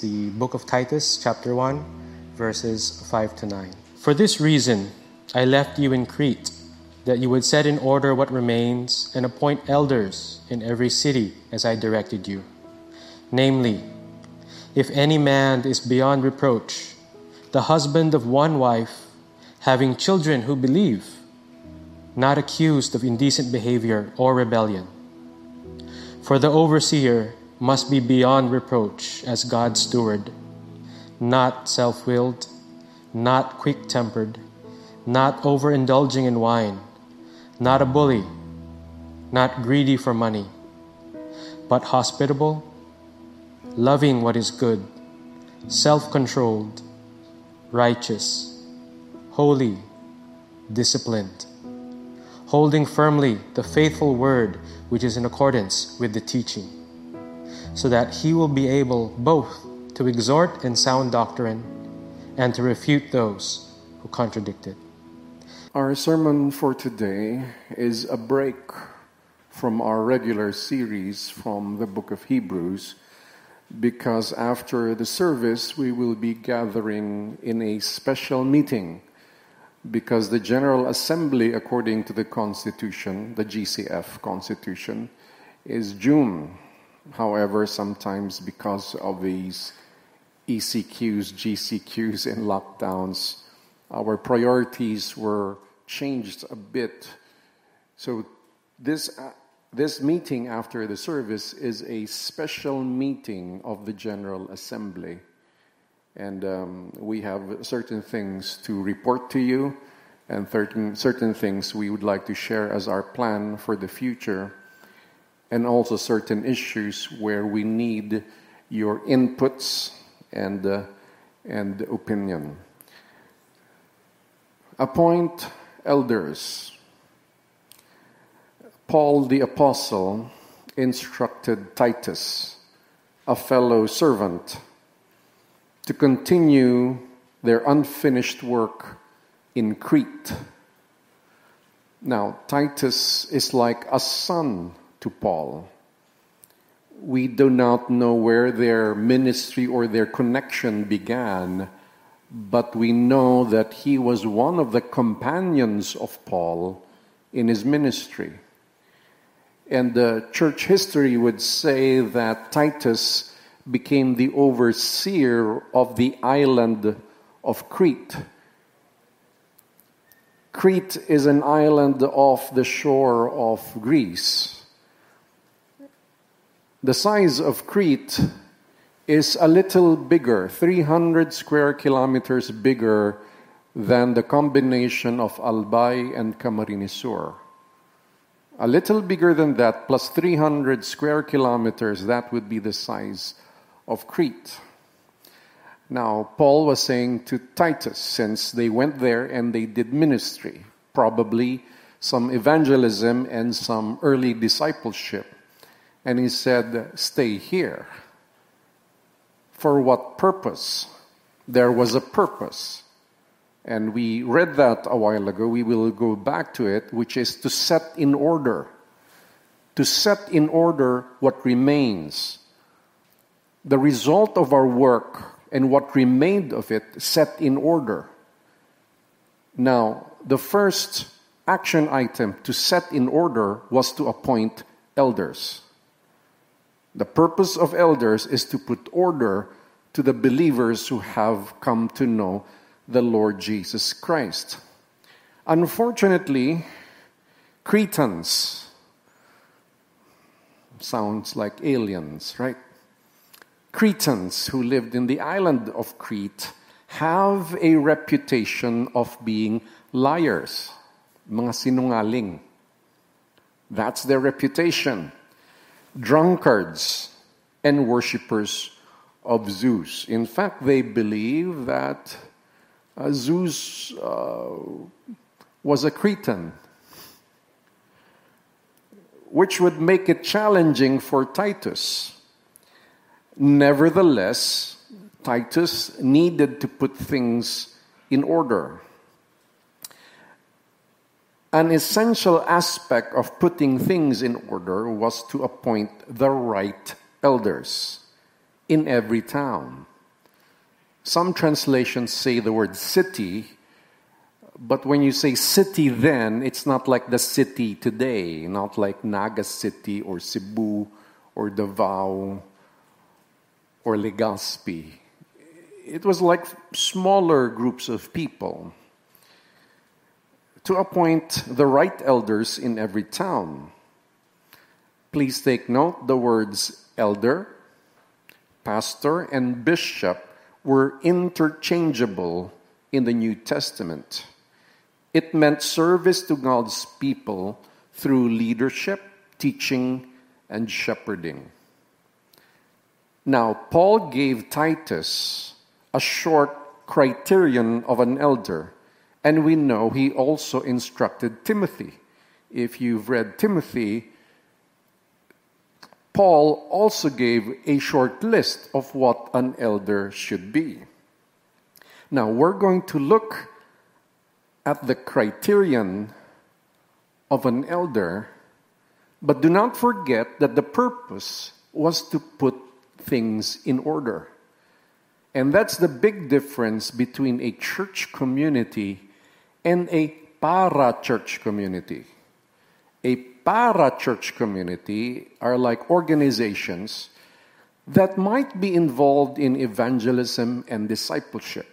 the book of Titus, chapter 1, verses 5 to 9. For this reason, I left you in Crete, that you would set in order what remains and appoint elders in every city as I directed you. Namely, if any man is beyond reproach, the husband of one wife, having children who believe, not accused of indecent behavior or rebellion. For the overseer must be beyond reproach as God's steward, not self willed, not quick tempered, not overindulging in wine, not a bully, not greedy for money, but hospitable, loving what is good, self controlled, righteous, holy, disciplined, holding firmly the faithful word which is in accordance with the teaching so that he will be able both to exhort in sound doctrine and to refute those who contradict it. Our sermon for today is a break from our regular series from the book of Hebrews because after the service we will be gathering in a special meeting because the General Assembly, according to the Constitution, the GCF Constitution, is June However, sometimes because of these ECQs, GCQs, and lockdowns, our priorities were changed a bit. So this uh, this meeting after the service is a special meeting of the General Assembly. And um, we have certain things to report to you and certain, certain things we would like to share as our plan for the future and also certain issues where we need your inputs and, uh, and opinion. Appoint elders. Paul the Apostle instructed Titus, a fellow servant, to continue their unfinished work in Crete. Now, Titus is like a son to Paul. We do not know where their ministry or their connection began, but we know that he was one of the companions of Paul in his ministry. And the church history would say that Titus became the overseer of the island of Crete. Crete is an island off the shore of Greece. The size of Crete is a little bigger, 300 square kilometers bigger than the combination of Albay and Camarines Sur. A little bigger than that, plus 300 square kilometers, that would be the size of Crete. Now, Paul was saying to Titus, since they went there and they did ministry, probably some evangelism and some early discipleship and he said, Stay here. For what purpose? There was a purpose. And we read that a while ago. We will go back to it, which is to set in order. To set in order what remains. The result of our work and what remained of it set in order. Now, the first action item to set in order was to appoint elders. The purpose of elders is to put order to the believers who have come to know the Lord Jesus Christ. Unfortunately, Cretans sounds like aliens, right? Cretans who lived in the island of Crete have a reputation of being liars, mga sinungaling. That's their reputation drunkards and worshippers of Zeus. In fact, they believe that uh, Zeus uh, was a Cretan, which would make it challenging for Titus. Nevertheless, Titus needed to put things in order. An essential aspect of putting things in order was to appoint the right elders in every town. Some translations say the word city, but when you say city then, it's not like the city today, not like Naga City or Cebu or Davao or Legazpi. It was like smaller groups of people to appoint the right elders in every town. Please take note the words elder, pastor, and bishop were interchangeable in the New Testament. It meant service to God's people through leadership, teaching, and shepherding. Now, Paul gave Titus a short criterion of an elder, and we know he also instructed Timothy. If you've read Timothy, Paul also gave a short list of what an elder should be. Now, we're going to look at the criterion of an elder, but do not forget that the purpose was to put things in order. And that's the big difference between a church community and a para church community. A para church community are like organizations that might be involved in evangelism and discipleship.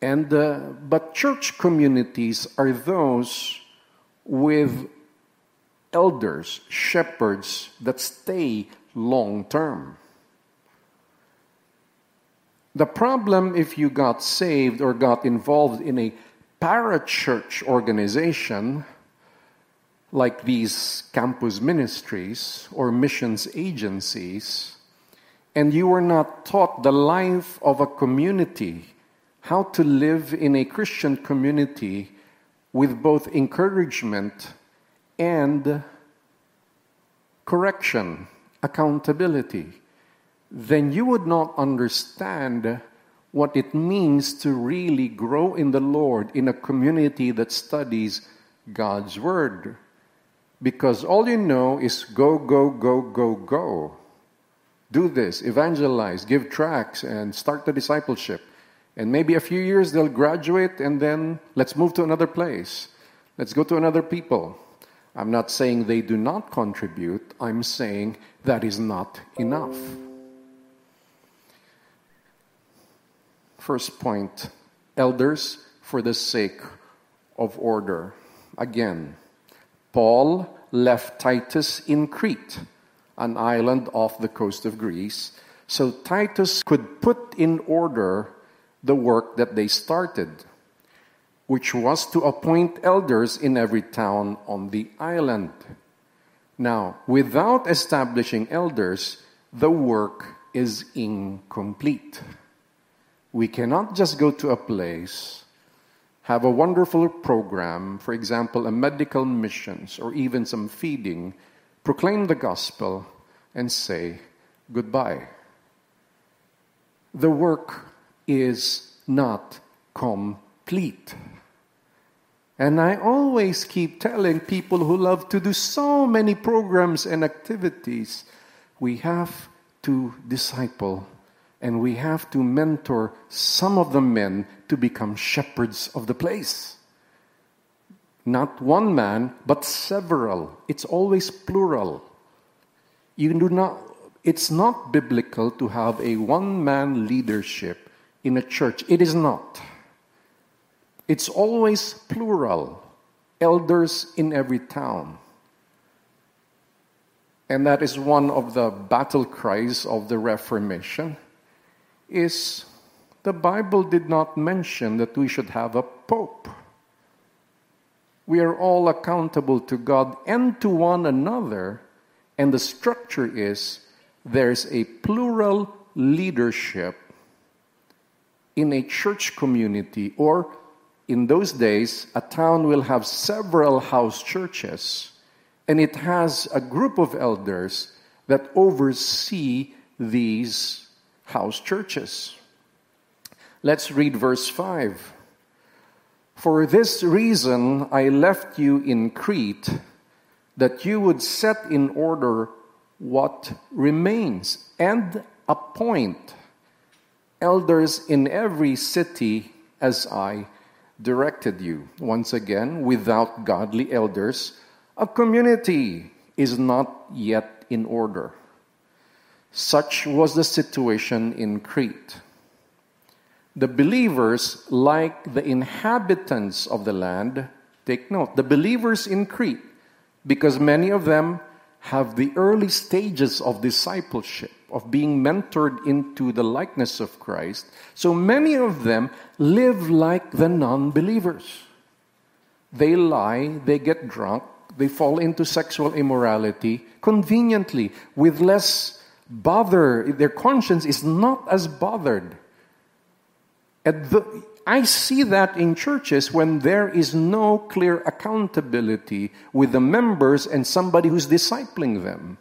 And, uh, but church communities are those with elders, shepherds that stay long term. The problem if you got saved or got involved in a parachurch organization like these campus ministries or missions agencies, and you were not taught the life of a community how to live in a Christian community with both encouragement and correction, accountability, then you would not understand what it means to really grow in the Lord in a community that studies God's Word. Because all you know is go, go, go, go, go. Do this, evangelize, give tracts, and start the discipleship. And maybe a few years they'll graduate and then let's move to another place. Let's go to another people. I'm not saying they do not contribute, I'm saying that is not enough. First point elders for the sake of order. Again, Paul left Titus in Crete, an island off the coast of Greece, so Titus could put in order the work that they started, which was to appoint elders in every town on the island. Now, without establishing elders, the work is incomplete. We cannot just go to a place, have a wonderful program, for example, a medical missions or even some feeding, proclaim the gospel, and say goodbye. The work is not complete. And I always keep telling people who love to do so many programs and activities we have to disciple and we have to mentor some of the men to become shepherds of the place. Not one man, but several. It's always plural. You do not, it's not biblical to have a one man leadership in a church. It is not. It's always plural, elders in every town. And that is one of the battle cries of the Reformation is the Bible did not mention that we should have a pope. We are all accountable to God and to one another, and the structure is there's a plural leadership in a church community, or in those days, a town will have several house churches, and it has a group of elders that oversee these house churches. Let's read verse 5. For this reason I left you in Crete, that you would set in order what remains and appoint elders in every city as I directed you. Once again, without godly elders, a community is not yet in order. Such was the situation in Crete. The believers, like the inhabitants of the land, take note, the believers in Crete, because many of them have the early stages of discipleship, of being mentored into the likeness of Christ. So many of them live like the non believers. They lie, they get drunk, they fall into sexual immorality conveniently with less bother. Their conscience is not as bothered. And the, I see that in churches when there is no clear accountability with the members and somebody who's discipling them.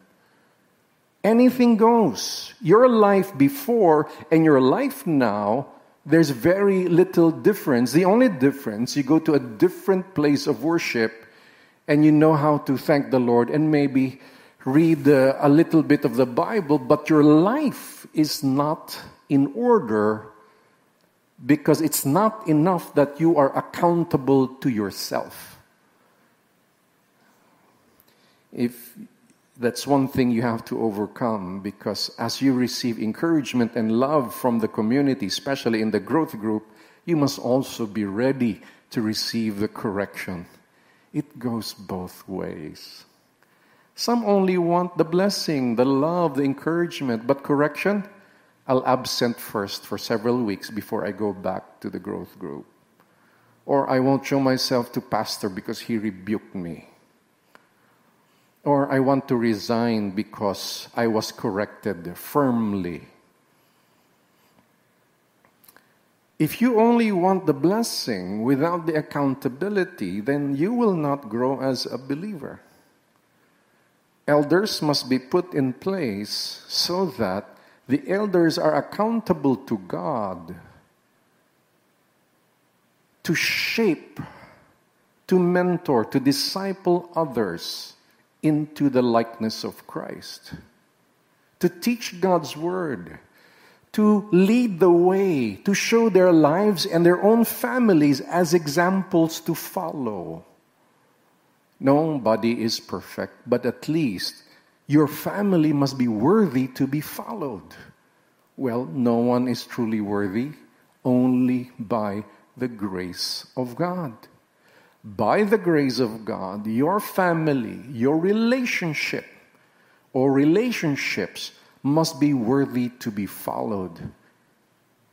Anything goes. Your life before and your life now, there's very little difference. The only difference, you go to a different place of worship and you know how to thank the Lord and maybe read a little bit of the Bible, but your life is not in order because it's not enough that you are accountable to yourself. If that's one thing you have to overcome because as you receive encouragement and love from the community, especially in the growth group, you must also be ready to receive the correction. It goes both ways. Some only want the blessing, the love, the encouragement, but correction, I'll absent first for several weeks before I go back to the growth group. Or I won't show myself to pastor because he rebuked me. Or I want to resign because I was corrected firmly. If you only want the blessing without the accountability, then you will not grow as a believer. Elders must be put in place so that the elders are accountable to God to shape, to mentor, to disciple others into the likeness of Christ, to teach God's word, to lead the way, to show their lives and their own families as examples to follow. Nobody is perfect, but at least your family must be worthy to be followed. Well, no one is truly worthy only by the grace of God. By the grace of God, your family, your relationship, or relationships must be worthy to be followed.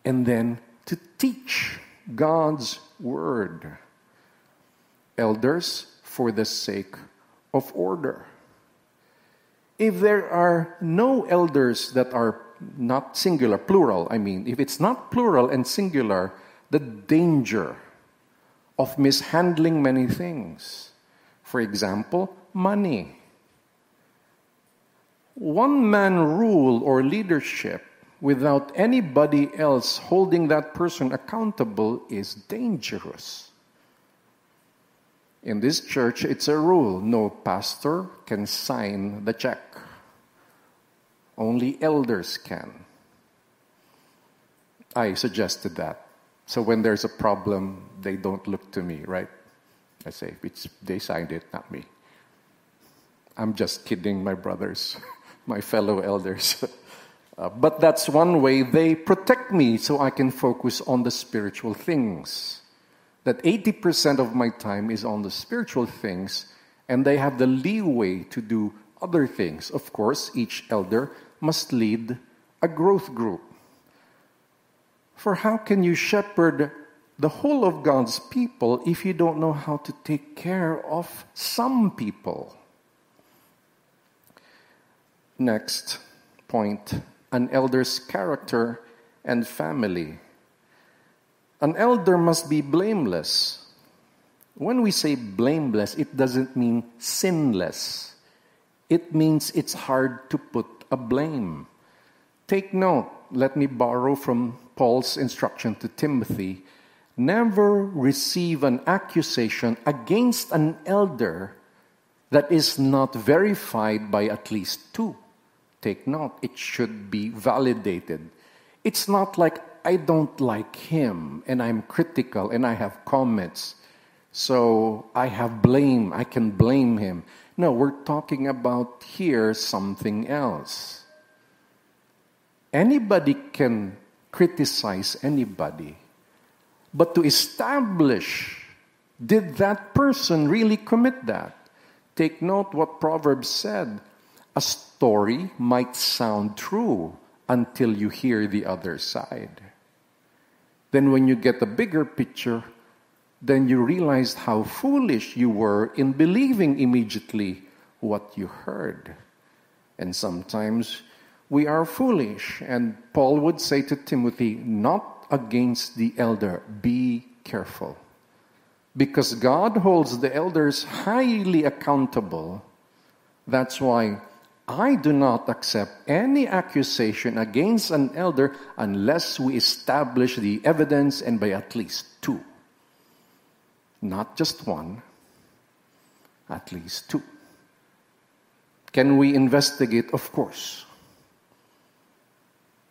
And then to teach God's word. Elders, for the sake of order if there are no elders that are not singular, plural, I mean, if it's not plural and singular, the danger of mishandling many things. For example, money. One man rule or leadership without anybody else holding that person accountable is dangerous. In this church, it's a rule no pastor can sign the check, only elders can. I suggested that. So when there's a problem, they don't look to me, right? I say, it's, they signed it, not me. I'm just kidding, my brothers, my fellow elders. uh, but that's one way they protect me so I can focus on the spiritual things that 80% of my time is on the spiritual things, and they have the leeway to do other things. Of course, each elder must lead a growth group. For how can you shepherd the whole of God's people if you don't know how to take care of some people? Next point an elder's character and family. An elder must be blameless. When we say blameless, it doesn't mean sinless. It means it's hard to put a blame. Take note, let me borrow from Paul's instruction to Timothy never receive an accusation against an elder that is not verified by at least two Take note, it should be validated. It's not like I don't like him and I'm critical and I have comments. So I have blame, I can blame him. No, we're talking about here something else. Anybody can criticize anybody. But to establish, did that person really commit that? Take note what Proverbs said. A story might sound true until you hear the other side. Then, when you get the bigger picture, then you realize how foolish you were in believing immediately what you heard. And sometimes we are foolish. And Paul would say to Timothy, not against the elder, be careful. Because God holds the elders highly accountable. That's why I do not accept any accusation against an elder unless we establish the evidence and by at least two. Not just one, at least two. Can we investigate? Of course.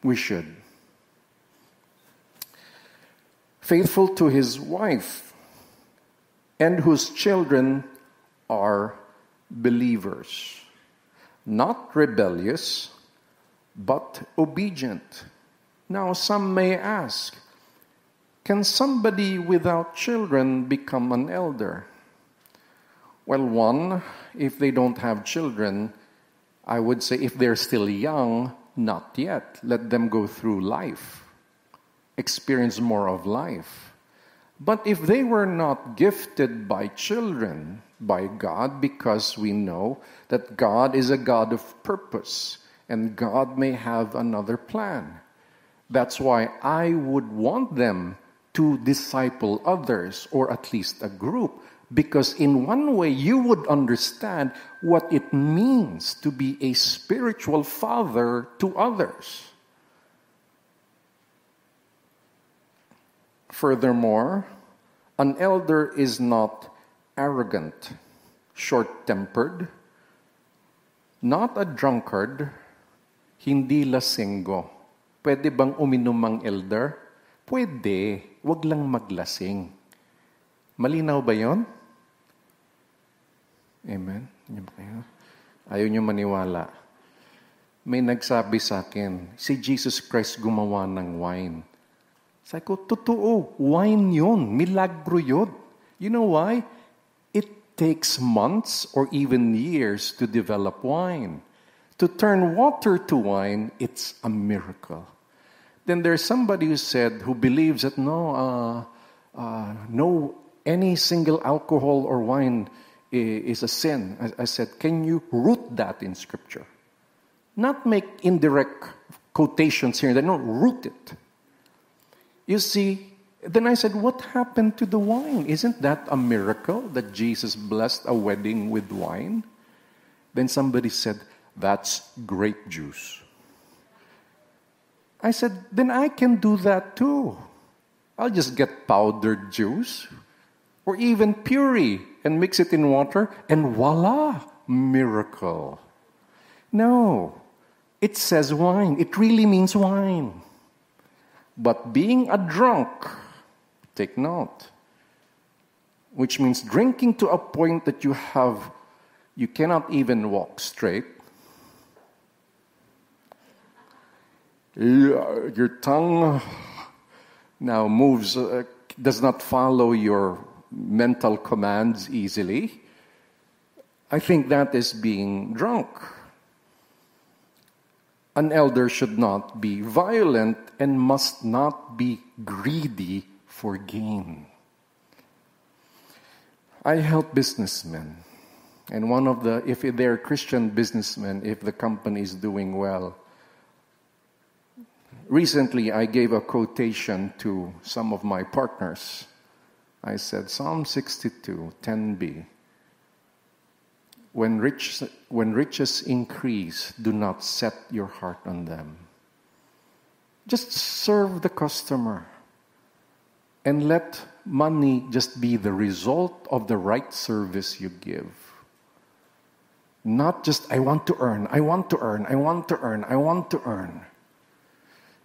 We should. Faithful to his wife and whose children are believers not rebellious, but obedient. Now, some may ask, can somebody without children become an elder? Well, one, if they don't have children, I would say if they're still young, not yet. Let them go through life, experience more of life. But if they were not gifted by children, by God because we know that God is a God of purpose and God may have another plan. That's why I would want them to disciple others or at least a group because in one way you would understand what it means to be a spiritual father to others. Furthermore, an elder is not arrogant, short tempered, not a drunkard, hindi lasinggo. Pwede bang uminom ang elder? Pwede, wag lang maglasing. Malinaw ba yon? Amen? Ayaw niyo maniwala. May nagsabi sa akin, si Jesus Christ gumawa ng wine. Sabi ko, totoo, wine yun, milagro yun. You know why? Takes months or even years to develop wine. To turn water to wine, it's a miracle. Then there's somebody who said, who believes that no, uh, uh, no, any single alcohol or wine is a sin. I, said, can you root that in Scripture? Not make indirect quotations here there. No, root it. You see, then I said, What happened to the wine? Isn't that a miracle that Jesus blessed a wedding with wine? Then somebody said, That's grape juice. I said, Then I can do that too. I'll just get powdered juice or even puree and mix it in water, and voila, miracle. No, it says wine. It really means wine. But being a drunk, Take note. Which means drinking to a point that you have, you cannot even walk straight. Your tongue now moves, uh, does not follow your mental commands easily. I think that is being drunk. An elder should not be violent and must not be greedy for gain. I help businessmen. And one of the, if they're Christian businessmen, if the company is doing well, recently I gave a quotation to some of my partners. I said, Psalm 62, 10b. When, rich, when riches increase, do not set your heart on them. Just serve the customer and let money just be the result of the right service you give. Not just, I want to earn, I want to earn, I want to earn, I want to earn.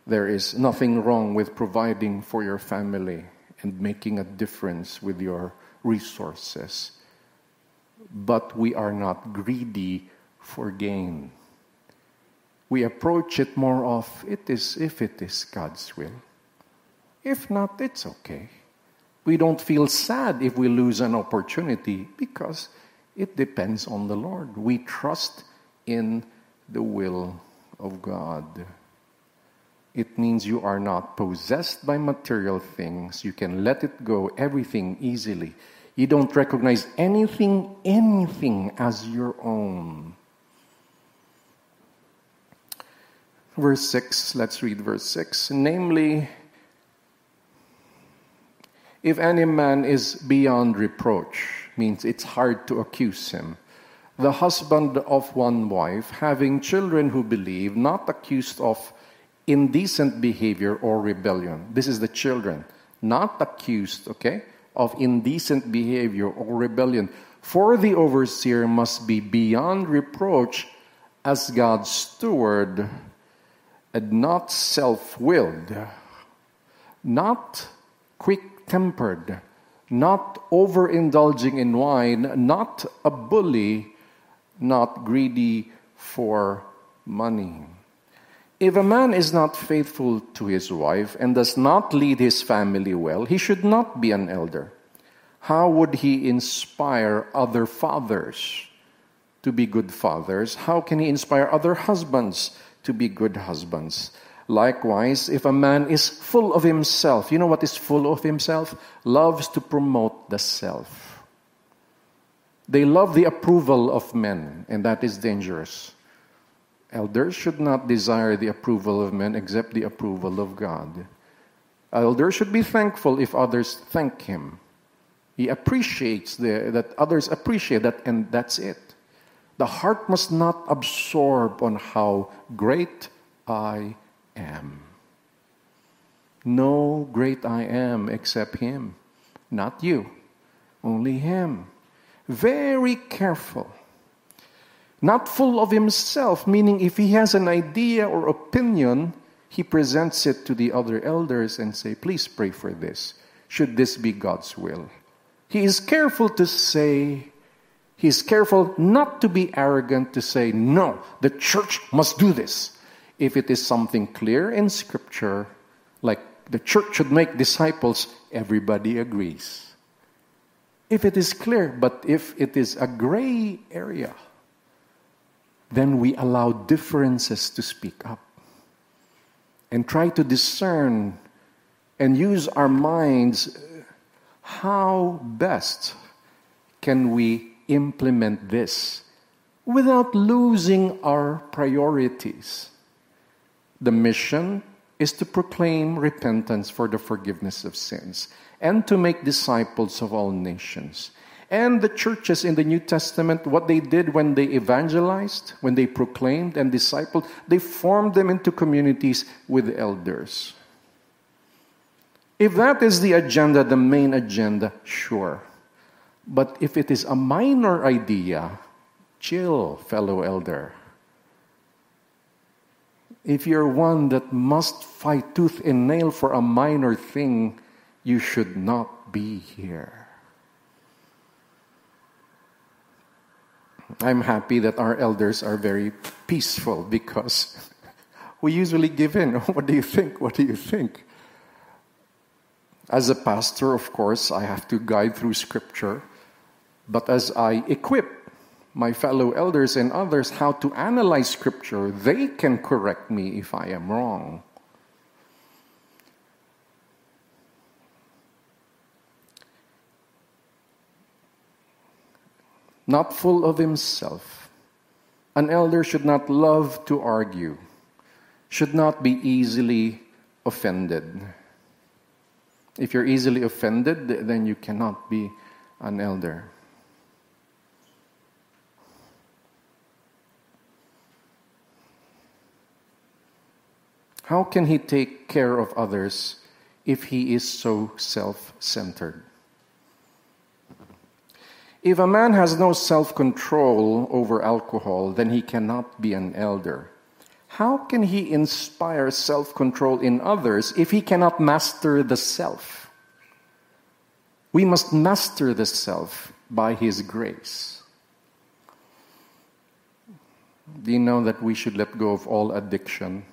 There is nothing wrong with providing for your family and making a difference with your resources. But we are not greedy for gain. We approach it more of it is if it is God's will. If not, it's okay. We don't feel sad if we lose an opportunity because it depends on the Lord. We trust in the will of God. It means you are not possessed by material things. You can let it go, everything easily. You don't recognize anything, anything as your own. Verse 6, let's read verse 6. Namely, if any man is beyond reproach, means it's hard to accuse him. The husband of one wife, having children who believe, not accused of indecent behavior or rebellion. This is the children, not accused, okay, of indecent behavior or rebellion. For the overseer must be beyond reproach as God's steward and not self willed, not quick tempered, not overindulging in wine, not a bully, not greedy for money. If a man is not faithful to his wife and does not lead his family well, he should not be an elder. How would he inspire other fathers to be good fathers? How can he inspire other husbands to be good husbands? Likewise, if a man is full of himself, you know what is full of himself? Loves to promote the self. They love the approval of men, and that is dangerous. Elders should not desire the approval of men except the approval of God. Elders should be thankful if others thank him. He appreciates the, that others appreciate that, and that's it. The heart must not absorb on how great I am. No great I am except Him, not you, only Him. Very careful. Not full of himself, meaning if he has an idea or opinion, he presents it to the other elders and say, please pray for this. Should this be God's will? He is careful to say, he is careful not to be arrogant to say, no, the church must do this if it is something clear in Scripture, like the church should make disciples, everybody agrees. If it is clear, but if it is a gray area, then we allow differences to speak up and try to discern and use our minds how best can we implement this without losing our priorities the mission is to proclaim repentance for the forgiveness of sins and to make disciples of all nations. And the churches in the New Testament, what they did when they evangelized, when they proclaimed and discipled, they formed them into communities with elders. If that is the agenda, the main agenda, sure. But if it is a minor idea, chill, fellow elder. If you're one that must fight tooth and nail for a minor thing, you should not be here. I'm happy that our elders are very peaceful because we usually give in. What do you think? What do you think? As a pastor, of course, I have to guide through scripture, but as I equip my fellow elders and others how to analyze Scripture, they can correct me if I am wrong. Not full of himself. An elder should not love to argue, should not be easily offended. If you're easily offended, then you cannot be an elder. How can he take care of others if he is so self centered? If a man has no self control over alcohol, then he cannot be an elder. How can he inspire self control in others if he cannot master the self? We must master the self by his grace. Do you know that we should let go of all addiction?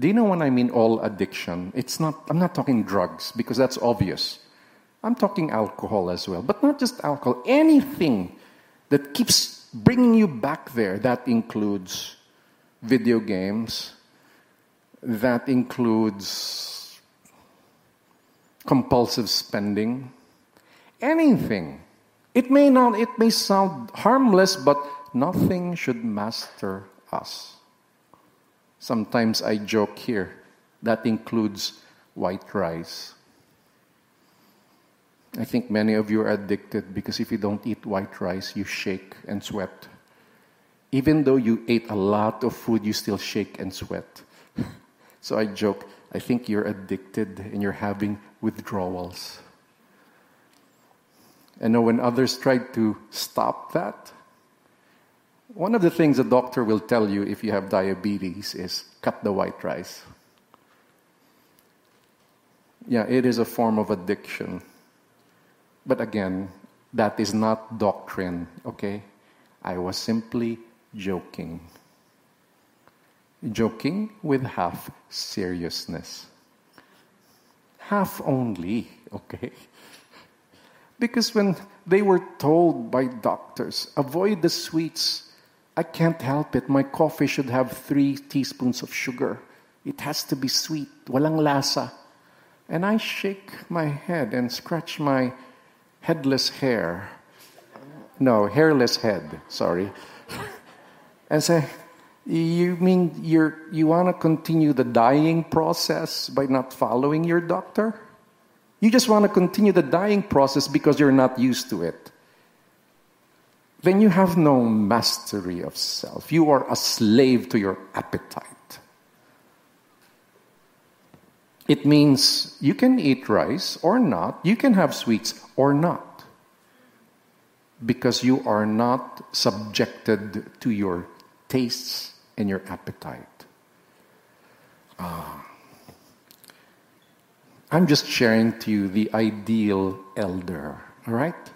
Do you know when I mean all addiction? It's not, I'm not talking drugs because that's obvious. I'm talking alcohol as well, but not just alcohol, anything that keeps bringing you back there. That includes video games, that includes compulsive spending, anything. It may not, it may sound harmless, but nothing should master us. Sometimes I joke here, that includes white rice. I think many of you are addicted because if you don't eat white rice, you shake and sweat. Even though you ate a lot of food, you still shake and sweat. so I joke, I think you're addicted and you're having withdrawals. And when others try to stop that, one of the things a doctor will tell you if you have diabetes is cut the white rice. Yeah, it is a form of addiction. But again, that is not doctrine, okay? I was simply joking. Joking with half seriousness. Half only, okay? Because when they were told by doctors, avoid the sweets, I can't help it. My coffee should have three teaspoons of sugar. It has to be sweet, walang lasa. And I shake my head and scratch my headless hair. No, hairless head, sorry. and say, You mean you're, you want to continue the dying process by not following your doctor? You just want to continue the dying process because you're not used to it. Then you have no mastery of self. You are a slave to your appetite. It means you can eat rice or not, you can have sweets or not because you are not subjected to your tastes and your appetite. Ah. I'm just sharing to you the ideal elder, all right?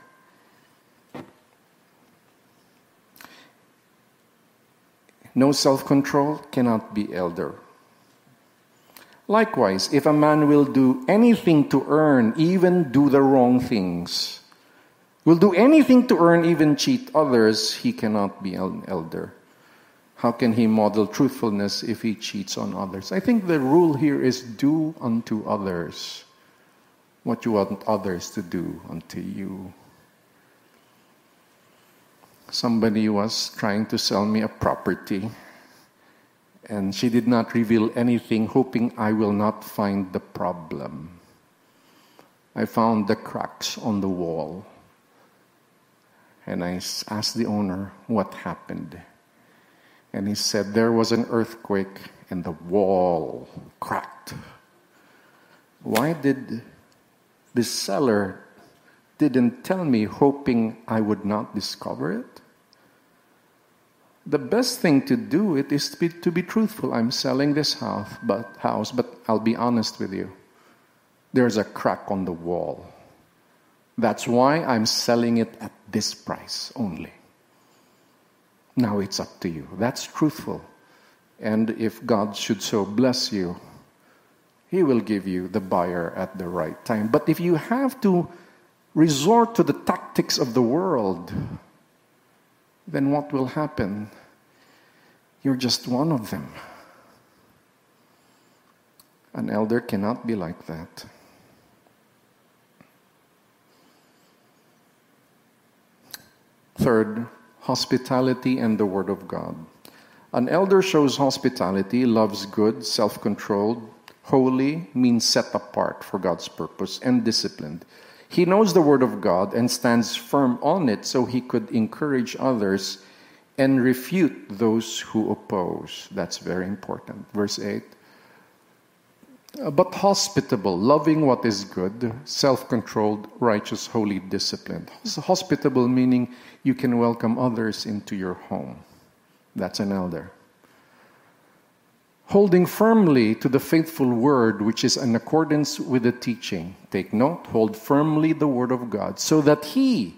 No self control cannot be elder. Likewise, if a man will do anything to earn, even do the wrong things, will do anything to earn, even cheat others, he cannot be an elder. How can he model truthfulness if he cheats on others? I think the rule here is do unto others what you want others to do unto you. Somebody was trying to sell me a property, and she did not reveal anything, hoping I will not find the problem. I found the cracks on the wall and I asked the owner what happened. And he said there was an earthquake and the wall cracked. Why did the seller didn't tell me hoping I would not discover it? The best thing to do it is to be, to be truthful. I'm selling this house, but house, but I'll be honest with you. There's a crack on the wall. That's why I'm selling it at this price only. Now it's up to you. That's truthful. And if God should so bless you, He will give you the buyer at the right time. But if you have to resort to the tactics of the world, then what will happen? You're just one of them. An elder cannot be like that. Third, hospitality and the Word of God. An elder shows hospitality, loves good, self controlled, holy, means set apart for God's purpose, and disciplined. He knows the Word of God and stands firm on it so he could encourage others and refute those who oppose. That's very important. Verse 8 uh, but hospitable, loving what is good, self controlled, righteous, holy, disciplined. Hospitable meaning you can welcome others into your home. That's an elder. Holding firmly to the faithful word which is in accordance with the teaching. Take note, hold firmly the word of God so that he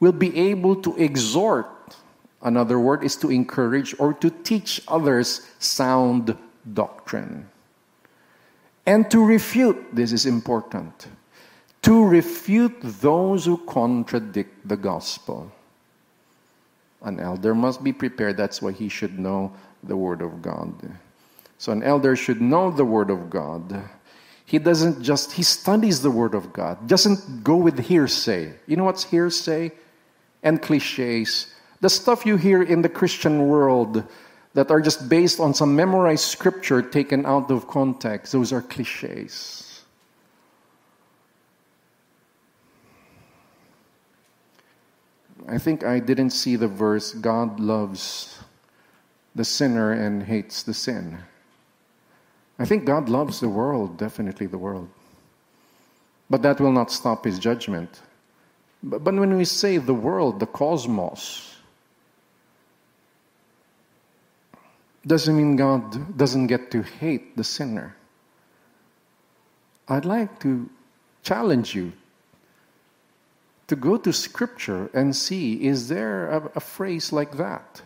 will be able to exhort. Another word is to encourage or to teach others sound doctrine and to refute, this is important, to refute those who contradict the gospel. An elder must be prepared, that's why he should know the Word of God. So, an elder should know the Word of God. He doesn't just, he studies the Word of God, doesn't go with hearsay. You know what's hearsay? And cliches. The stuff you hear in the Christian world that are just based on some memorized scripture taken out of context. Those are cliches. I think I didn't see the verse God loves the sinner and hates the sin. I think God loves the world, definitely the world. But that will not stop his judgment. But, but when we say the world, the cosmos, doesn't mean God doesn't get to hate the sinner. I'd like to challenge you to go to Scripture and see is there a, a phrase like that?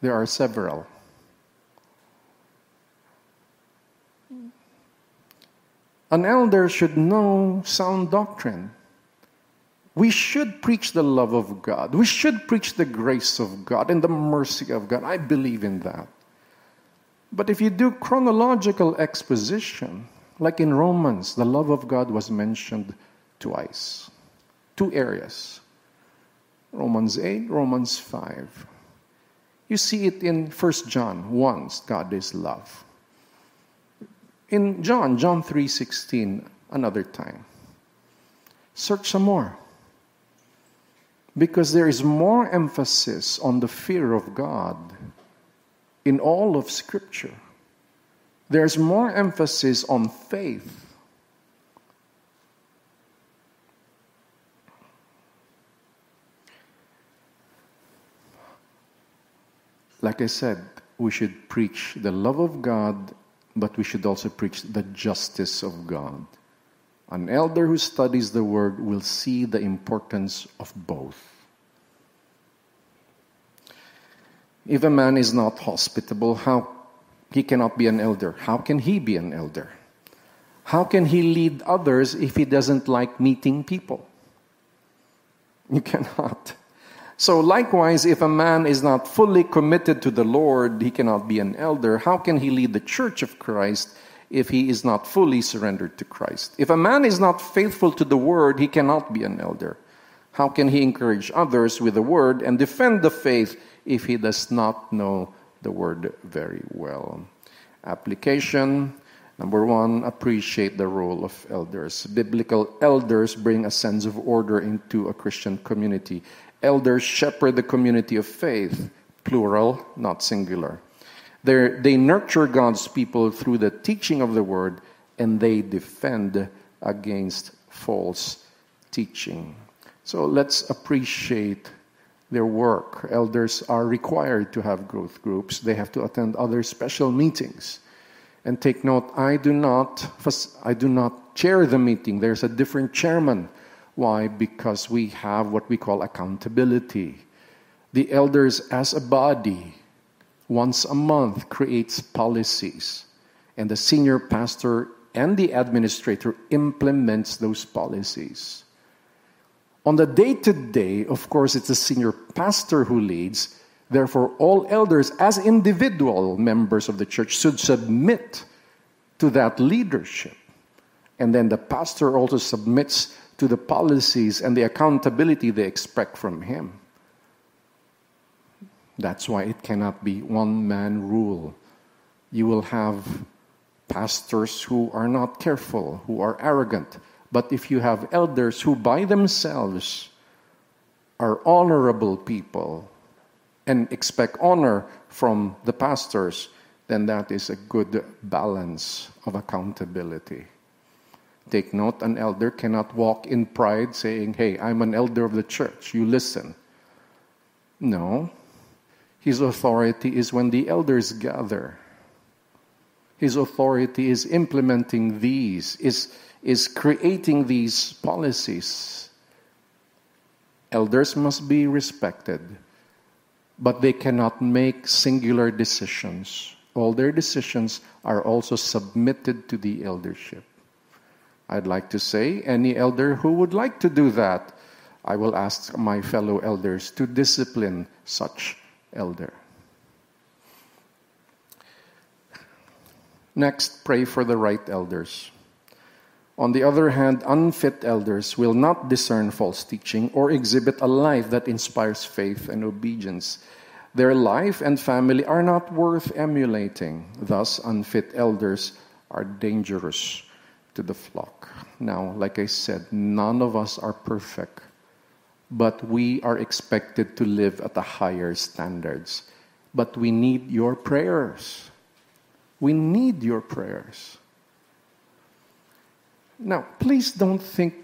There are several. An elder should know sound doctrine. We should preach the love of God. We should preach the grace of God and the mercy of God. I believe in that. But if you do chronological exposition, like in Romans, the love of God was mentioned twice, two areas Romans 8, Romans 5. You see it in 1 John once God is love. In John, John 3:16, another time. Search some more because there is more emphasis on the fear of God in all of Scripture. There's more emphasis on faith. Like I said, we should preach the love of God, but we should also preach the justice of God. An elder who studies the word will see the importance of both. If a man is not hospitable, how he cannot be an elder? How can he be an elder? How can he lead others if he doesn't like meeting people? You cannot. So, likewise, if a man is not fully committed to the Lord, he cannot be an elder. How can he lead the church of Christ if he is not fully surrendered to Christ. If a man is not faithful to the word, he cannot be an elder. How can he encourage others with the word and defend the faith if he does not know the word very well? Application Number one, appreciate the role of elders. Biblical elders bring a sense of order into a Christian community. Elders shepherd the community of faith, plural, not singular. They're, they nurture God's people through the teaching of the word and they defend against false teaching. So let's appreciate their work. Elders are required to have growth groups, they have to attend other special meetings. And take note, I do not, I do not chair the meeting. There's a different chairman. Why? Because we have what we call accountability. The elders, as a body, once a month creates policies, and the senior pastor and the administrator implements those policies. On the day to day, of course, it's the senior pastor who leads. Therefore, all elders, as individual members of the church, should submit to that leadership. And then the pastor also submits to the policies and the accountability they expect from him. That's why it cannot be one man rule. You will have pastors who are not careful, who are arrogant. But if you have elders who by themselves are honorable people and expect honor from the pastors, then that is a good balance of accountability. Take note an elder cannot walk in pride saying, Hey, I'm an elder of the church, you listen. No. His authority is when the elders gather. His authority is implementing these, is, is creating these policies. Elders must be respected, but they cannot make singular decisions. All their decisions are also submitted to the eldership. I'd like to say, any elder who would like to do that, I will ask my fellow elders to discipline such elder. Next, pray for the right elders. On the other hand, unfit elders will not discern false teaching or exhibit a life that inspires faith and obedience. Their life and family are not worth emulating. Thus, unfit elders are dangerous to the flock. Now, like I said, none of us are perfect, but we are expected to live at the higher standards. But we need your prayers. We need your prayers. Now, please don't think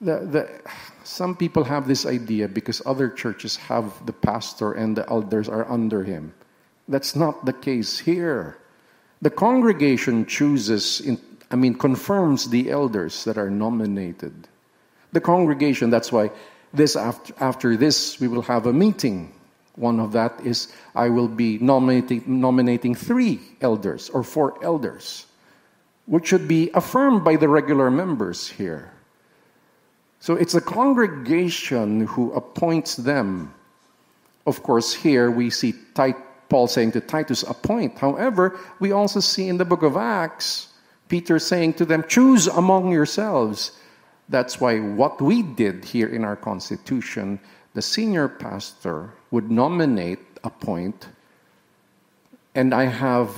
that, that some people have this idea because other churches have the pastor and the elders are under him. That's not the case here. The congregation chooses in, I mean, confirms the elders that are nominated. The congregation, that's why this after, after this, we will have a meeting. One of that is I will be nominating, nominating three elders or four elders, which should be affirmed by the regular members here. So it's the congregation who appoints them. Of course, here we see Paul saying to Titus, appoint. However, we also see in the book of Acts Peter saying to them, Choose among yourselves. That's why what we did here in our constitution, the senior pastor would nominate, appoint, and I have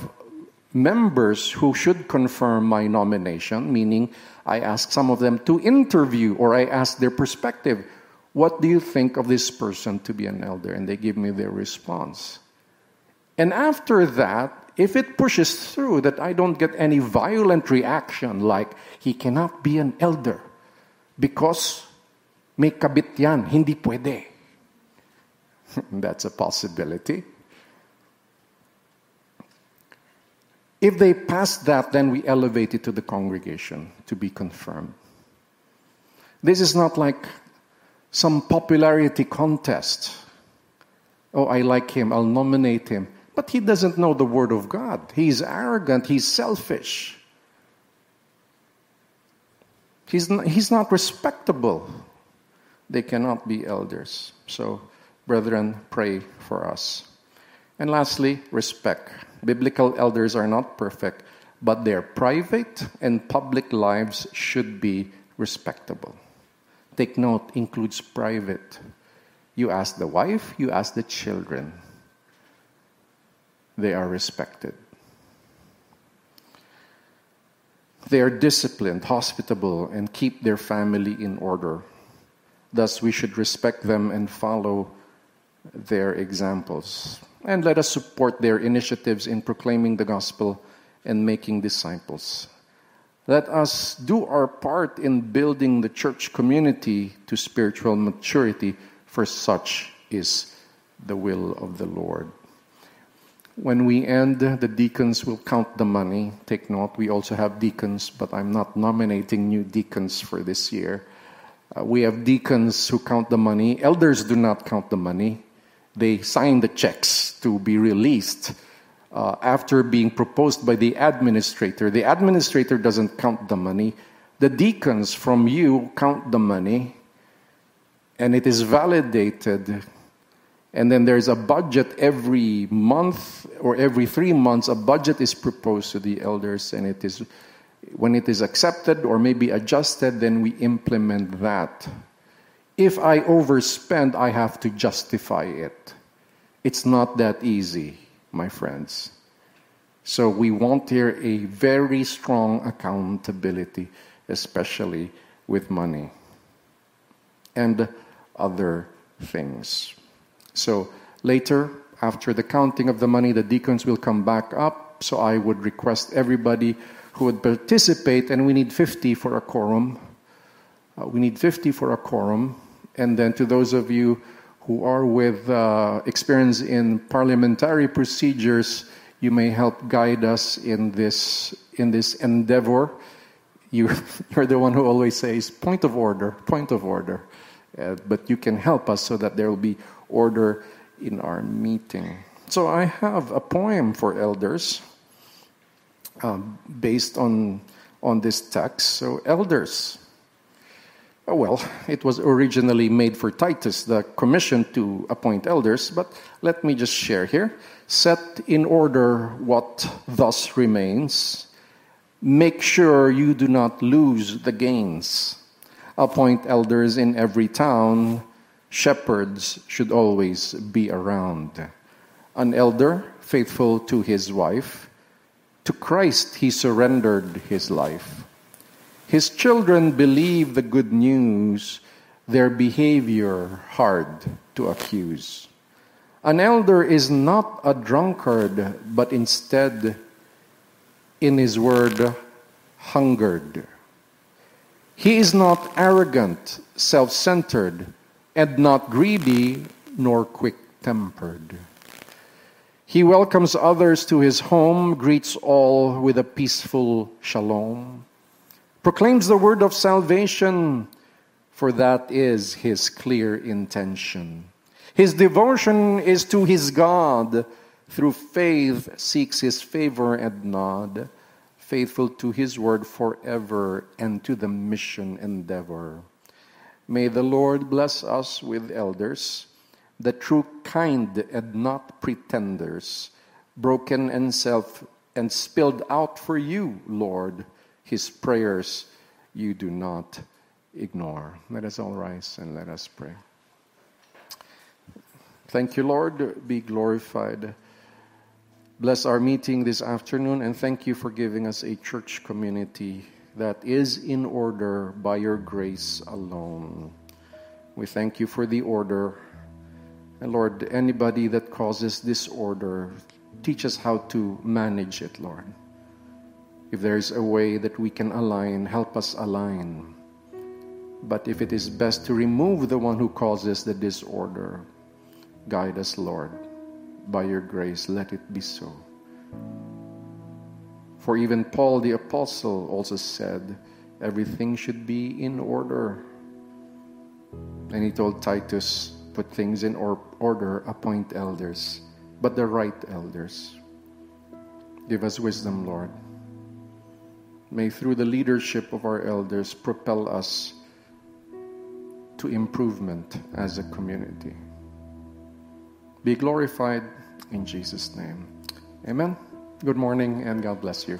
members who should confirm my nomination, meaning I ask some of them to interview or I ask their perspective. What do you think of this person to be an elder? And they give me their response. And after that, if it pushes through that I don't get any violent reaction like he cannot be an elder because may kabit yan, hindi pwede. That's a possibility. If they pass that, then we elevate it to the congregation to be confirmed. This is not like some popularity contest. Oh, I like him, I'll nominate him. But he doesn't know the Word of God. He's arrogant, he's selfish. He's not, he's not respectable. They cannot be elders. So, brethren, pray for us. And lastly, respect. Biblical elders are not perfect, but their private and public lives should be respectable. Take note, includes private. You ask the wife, you ask the children they are respected. They are disciplined, hospitable, and keep their family in order. Thus, we should respect them and follow their examples. And let us support their initiatives in proclaiming the gospel and making disciples. Let us do our part in building the church community to spiritual maturity, for such is the will of the Lord. When we end, the deacons will count the money. Take note, we also have deacons, but I'm not nominating new deacons for this year. Uh, we have deacons who count the money. Elders do not count the money. They sign the checks to be released uh, after being proposed by the administrator. The administrator doesn't count the money. The deacons from you count the money, and it is validated and then there's a budget every month or every three months a budget is proposed to the elders and it is when it is accepted or maybe adjusted then we implement that. If i overspend i have to justify it. It's not that easy my friends. So we want here a very strong accountability especially with money and other things so later, After the counting of the money, the deacons will come back up. So I would request everybody who would participate, and we need 50 for a quorum. Uh, we need 50 for a quorum. And then to those of you who are with uh, experience in parliamentary procedures, you may help guide us in this in this endeavor. You, you're the one who always says point of order, point of order. Uh, but you can help us so that there will be order in our meeting. So I have a poem for elders um, based on on this text. So elders. Oh, well, it was originally made for Titus, the commission to appoint elders, but let me just share here. Set in order what thus remains. Make sure you do not lose the gains. Appoint elders in every town. Shepherds should always be around. An elder, faithful to his wife. To Christ he surrendered his life his children believe the good news, their behavior hard to accuse. An elder is not a drunkard, but instead, in his word, hungered. He is not arrogant, self centered, and not greedy nor quick tempered. He welcomes others to his home, greets all with a peaceful shalom proclaims the word of salvation, for that is his clear intention. His devotion is to his God, through faith seeks his favor and nod, faithful to his word forever and to the mission endeavor. May the Lord bless us with elders, the true kind and not pretenders, broken and self and spilled out for you, Lord his prayers you do not ignore. Let us all rise and let us pray. Thank you, Lord. Be glorified. Bless our meeting this afternoon and thank you for giving us a church community that is in order by your grace alone. We thank you for the order. And Lord, anybody that causes disorder, teach us how to manage it, Lord. If there is a way that we can align, help us align. But if it is best to remove the one who causes the disorder, guide us, Lord. By your grace, let it be so. For even Paul the Apostle also said, everything should be in order. And he told Titus, put things in order, appoint elders, but the right elders. Give us wisdom, Lord. May through the leadership of our elders propel us to improvement as a community. Be glorified in Jesus' name. Amen. Good morning and God bless you.